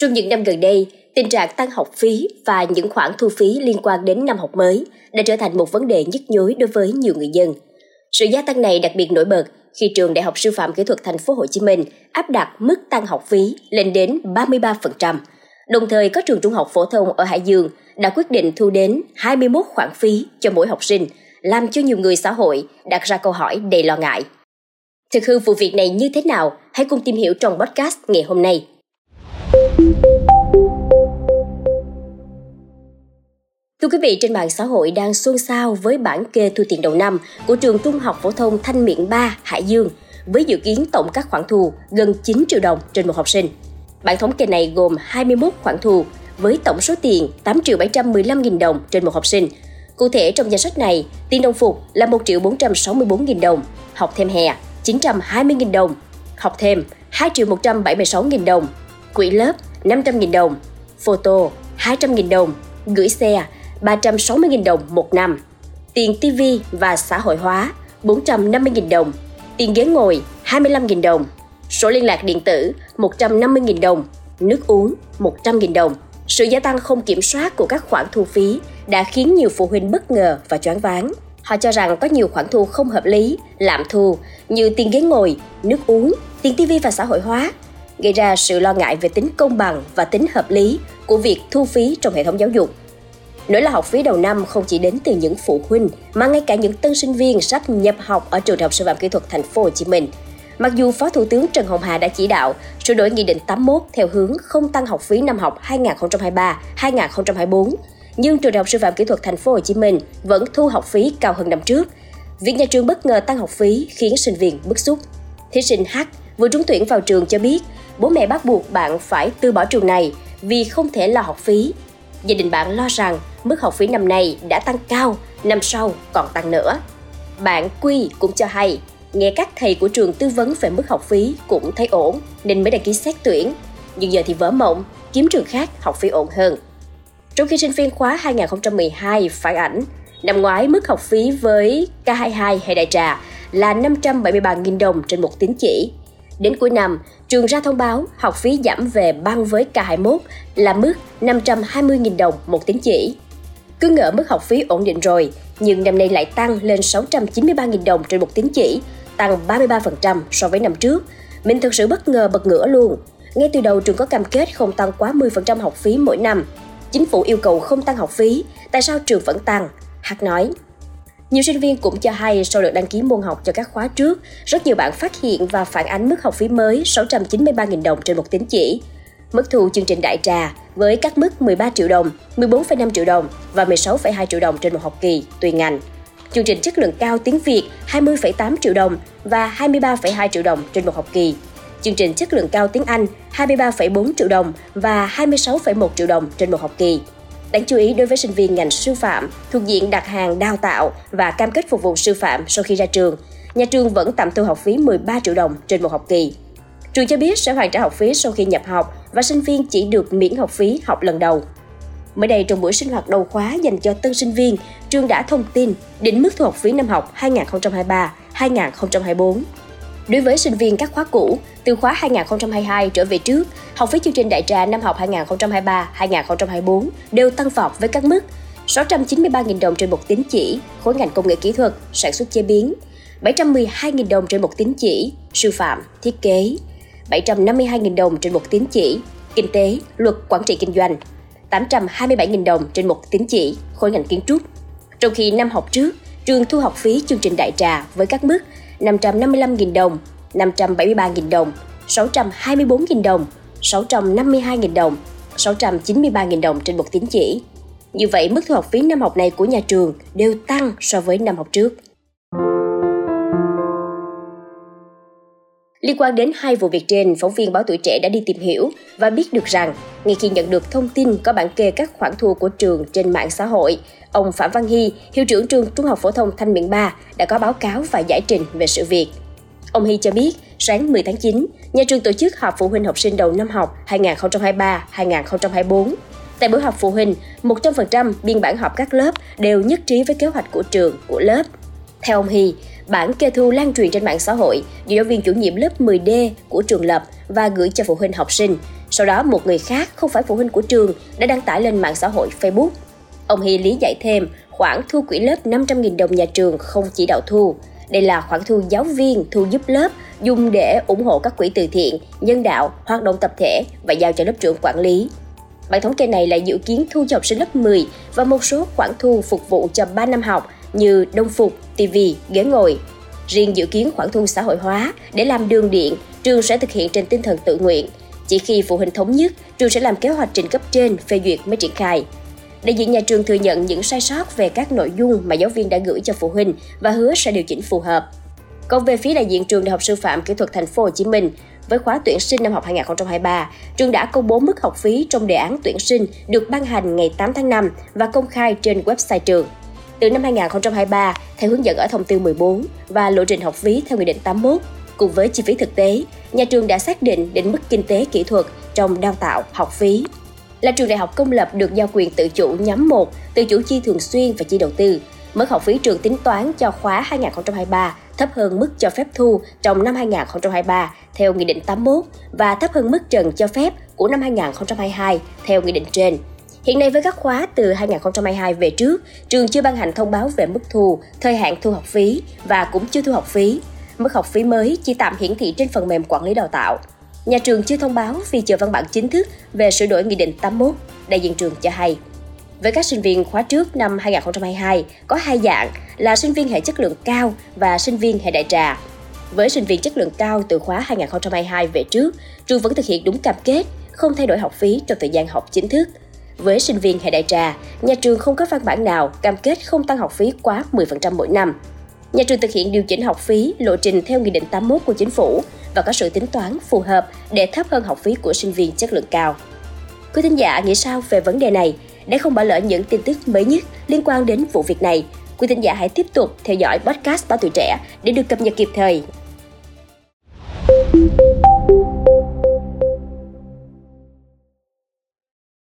Trong những năm gần đây, tình trạng tăng học phí và những khoản thu phí liên quan đến năm học mới đã trở thành một vấn đề nhức nhối đối với nhiều người dân. Sự gia tăng này đặc biệt nổi bật khi trường Đại học Sư phạm Kỹ thuật Thành phố Hồ Chí Minh áp đặt mức tăng học phí lên đến 33%. Đồng thời có trường trung học phổ thông ở Hải Dương đã quyết định thu đến 21 khoản phí cho mỗi học sinh, làm cho nhiều người xã hội đặt ra câu hỏi đầy lo ngại. Thực hư vụ việc này như thế nào? Hãy cùng tìm hiểu trong podcast ngày hôm nay. Thưa quý vị, trên mạng xã hội đang xôn xao với bản kê thu tiền đầu năm của trường Trung học phổ thông Thanh Miện 3, Hải Dương, với dự kiến tổng các khoản thu gần 9 triệu đồng trên một học sinh. Bản thống kê này gồm 21 khoản thu với tổng số tiền 8 triệu 715 nghìn đồng trên một học sinh. Cụ thể trong danh sách này, tiền đồng phục là 1 triệu 464 nghìn đồng, học thêm hè 920 nghìn đồng, học thêm 2 triệu 176 nghìn đồng, quỹ lớp 500.000 đồng, photo 200.000 đồng, gửi xe 360.000 đồng một năm, tiền TV và xã hội hóa 450.000 đồng, tiền ghế ngồi 25.000 đồng, số liên lạc điện tử 150.000 đồng, nước uống 100.000 đồng. Sự gia tăng không kiểm soát của các khoản thu phí đã khiến nhiều phụ huynh bất ngờ và choáng váng. Họ cho rằng có nhiều khoản thu không hợp lý, lạm thu như tiền ghế ngồi, nước uống, tiền TV và xã hội hóa, gây ra sự lo ngại về tính công bằng và tính hợp lý của việc thu phí trong hệ thống giáo dục. Nỗi lo học phí đầu năm không chỉ đến từ những phụ huynh mà ngay cả những tân sinh viên sắp nhập học ở trường đại học sư phạm kỹ thuật thành phố Hồ Chí Minh. Mặc dù Phó Thủ tướng Trần Hồng Hà đã chỉ đạo sửa đổi Nghị định 81 theo hướng không tăng học phí năm học 2023-2024, nhưng trường đại học sư phạm kỹ thuật thành phố Hồ Chí Minh vẫn thu học phí cao hơn năm trước. Việc nhà trường bất ngờ tăng học phí khiến sinh viên bức xúc. Thí sinh H vừa trúng tuyển vào trường cho biết bố mẹ bắt buộc bạn phải từ bỏ trường này vì không thể lo học phí. Gia đình bạn lo rằng mức học phí năm nay đã tăng cao, năm sau còn tăng nữa. Bạn Quy cũng cho hay, nghe các thầy của trường tư vấn về mức học phí cũng thấy ổn nên mới đăng ký xét tuyển. Nhưng giờ thì vỡ mộng, kiếm trường khác học phí ổn hơn. Trong khi sinh viên khóa 2012 phản ảnh, năm ngoái mức học phí với K22 hay đại trà là 573.000 đồng trên một tín chỉ. Đến cuối năm, trường ra thông báo học phí giảm về băng với K21 là mức 520.000 đồng một tín chỉ. Cứ ngỡ mức học phí ổn định rồi, nhưng năm nay lại tăng lên 693.000 đồng trên một tín chỉ, tăng 33% so với năm trước. Mình thật sự bất ngờ bật ngửa luôn. Ngay từ đầu trường có cam kết không tăng quá 10% học phí mỗi năm. Chính phủ yêu cầu không tăng học phí, tại sao trường vẫn tăng? Hạc nói. Nhiều sinh viên cũng cho hay sau đợt đăng ký môn học cho các khóa trước, rất nhiều bạn phát hiện và phản ánh mức học phí mới 693.000 đồng trên một tín chỉ. Mức thu chương trình đại trà với các mức 13 triệu đồng, 14,5 triệu đồng và 16,2 triệu đồng trên một học kỳ tùy ngành. Chương trình chất lượng cao tiếng Việt 20,8 triệu đồng và 23,2 triệu đồng trên một học kỳ. Chương trình chất lượng cao tiếng Anh 23,4 triệu đồng và 26,1 triệu đồng trên một học kỳ. Đáng chú ý đối với sinh viên ngành sư phạm thuộc diện đặt hàng đào tạo và cam kết phục vụ sư phạm sau khi ra trường, nhà trường vẫn tạm thu học phí 13 triệu đồng trên một học kỳ. Trường cho biết sẽ hoàn trả học phí sau khi nhập học và sinh viên chỉ được miễn học phí học lần đầu. Mới đây trong buổi sinh hoạt đầu khóa dành cho tân sinh viên, trường đã thông tin định mức thu học phí năm học 2023-2024. Đối với sinh viên các khóa cũ, từ khóa 2022 trở về trước, học phí chương trình đại trà năm học 2023-2024 đều tăng vọt với các mức. 693.000 đồng trên một tín chỉ, khối ngành công nghệ kỹ thuật, sản xuất chế biến, 712.000 đồng trên một tín chỉ, sư phạm, thiết kế, 752.000 đồng trên một tín chỉ, kinh tế, luật quản trị kinh doanh, 827.000 đồng trên một tín chỉ, khối ngành kiến trúc. Trong khi năm học trước, trường thu học phí chương trình đại trà với các mức 555.000 đồng, 573.000 đồng, 624.000 đồng, 652.000 đồng, 693.000 đồng trên một tín chỉ. Như vậy, mức thu học phí năm học này của nhà trường đều tăng so với năm học trước. Liên quan đến hai vụ việc trên, phóng viên báo tuổi trẻ đã đi tìm hiểu và biết được rằng, ngay khi nhận được thông tin có bản kê các khoản thu của trường trên mạng xã hội, ông Phạm Văn Hy, hiệu trưởng trường Trung học phổ thông Thanh Miện 3 đã có báo cáo và giải trình về sự việc. Ông Hy cho biết, sáng 10 tháng 9, nhà trường tổ chức họp phụ huynh học sinh đầu năm học 2023-2024. Tại buổi họp phụ huynh, 100% biên bản họp các lớp đều nhất trí với kế hoạch của trường, của lớp. Theo ông Hy, bản kê thu lan truyền trên mạng xã hội do giáo viên chủ nhiệm lớp 10D của trường lập và gửi cho phụ huynh học sinh, Sau đó một người khác không phải phụ huynh của trường đã đăng tải lên mạng xã hội Facebook. Ông Hy lý giải thêm khoản thu quỹ lớp 500.000 đồng nhà trường không chỉ đạo thu. Đây là khoản thu giáo viên thu giúp lớp dùng để ủng hộ các quỹ từ thiện, nhân đạo, hoạt động tập thể và giao cho lớp trưởng quản lý. Bản thống kê này là dự kiến thu cho học sinh lớp 10 và một số khoản thu phục vụ cho 3 năm học như đông phục, TV, ghế ngồi. Riêng dự kiến khoản thu xã hội hóa để làm đường điện, trường sẽ thực hiện trên tinh thần tự nguyện. Chỉ khi phụ huynh thống nhất, trường sẽ làm kế hoạch trình cấp trên phê duyệt mới triển khai. Đại diện nhà trường thừa nhận những sai sót về các nội dung mà giáo viên đã gửi cho phụ huynh và hứa sẽ điều chỉnh phù hợp. Còn về phía đại diện trường Đại học Sư phạm Kỹ thuật Thành phố Hồ Chí Minh, với khóa tuyển sinh năm học 2023, trường đã công bố mức học phí trong đề án tuyển sinh được ban hành ngày 8 tháng 5 và công khai trên website trường. Từ năm 2023, theo hướng dẫn ở thông tư 14 và lộ trình học phí theo Nghị định 81, cùng với chi phí thực tế, nhà trường đã xác định định mức kinh tế kỹ thuật trong đào tạo học phí. Là trường đại học công lập được giao quyền tự chủ nhóm 1, tự chủ chi thường xuyên và chi đầu tư. Mức học phí trường tính toán cho khóa 2023 thấp hơn mức cho phép thu trong năm 2023 theo Nghị định 81 và thấp hơn mức trần cho phép của năm 2022 theo Nghị định trên. Hiện nay với các khóa từ 2022 về trước, trường chưa ban hành thông báo về mức thu, thời hạn thu học phí và cũng chưa thu học phí. Mức học phí mới chỉ tạm hiển thị trên phần mềm quản lý đào tạo. Nhà trường chưa thông báo vì chờ văn bản chính thức về sửa đổi Nghị định 81, đại diện trường cho hay. Với các sinh viên khóa trước năm 2022, có hai dạng là sinh viên hệ chất lượng cao và sinh viên hệ đại trà. Với sinh viên chất lượng cao từ khóa 2022 về trước, trường vẫn thực hiện đúng cam kết, không thay đổi học phí trong thời gian học chính thức. Với sinh viên hệ đại trà, nhà trường không có văn bản nào cam kết không tăng học phí quá 10% mỗi năm. Nhà trường thực hiện điều chỉnh học phí lộ trình theo Nghị định 81 của Chính phủ và có sự tính toán phù hợp để thấp hơn học phí của sinh viên chất lượng cao. Quý thính giả nghĩ sao về vấn đề này? Để không bỏ lỡ những tin tức mới nhất liên quan đến vụ việc này, quý thính giả hãy tiếp tục theo dõi podcast Báo Tuổi Trẻ để được cập nhật kịp thời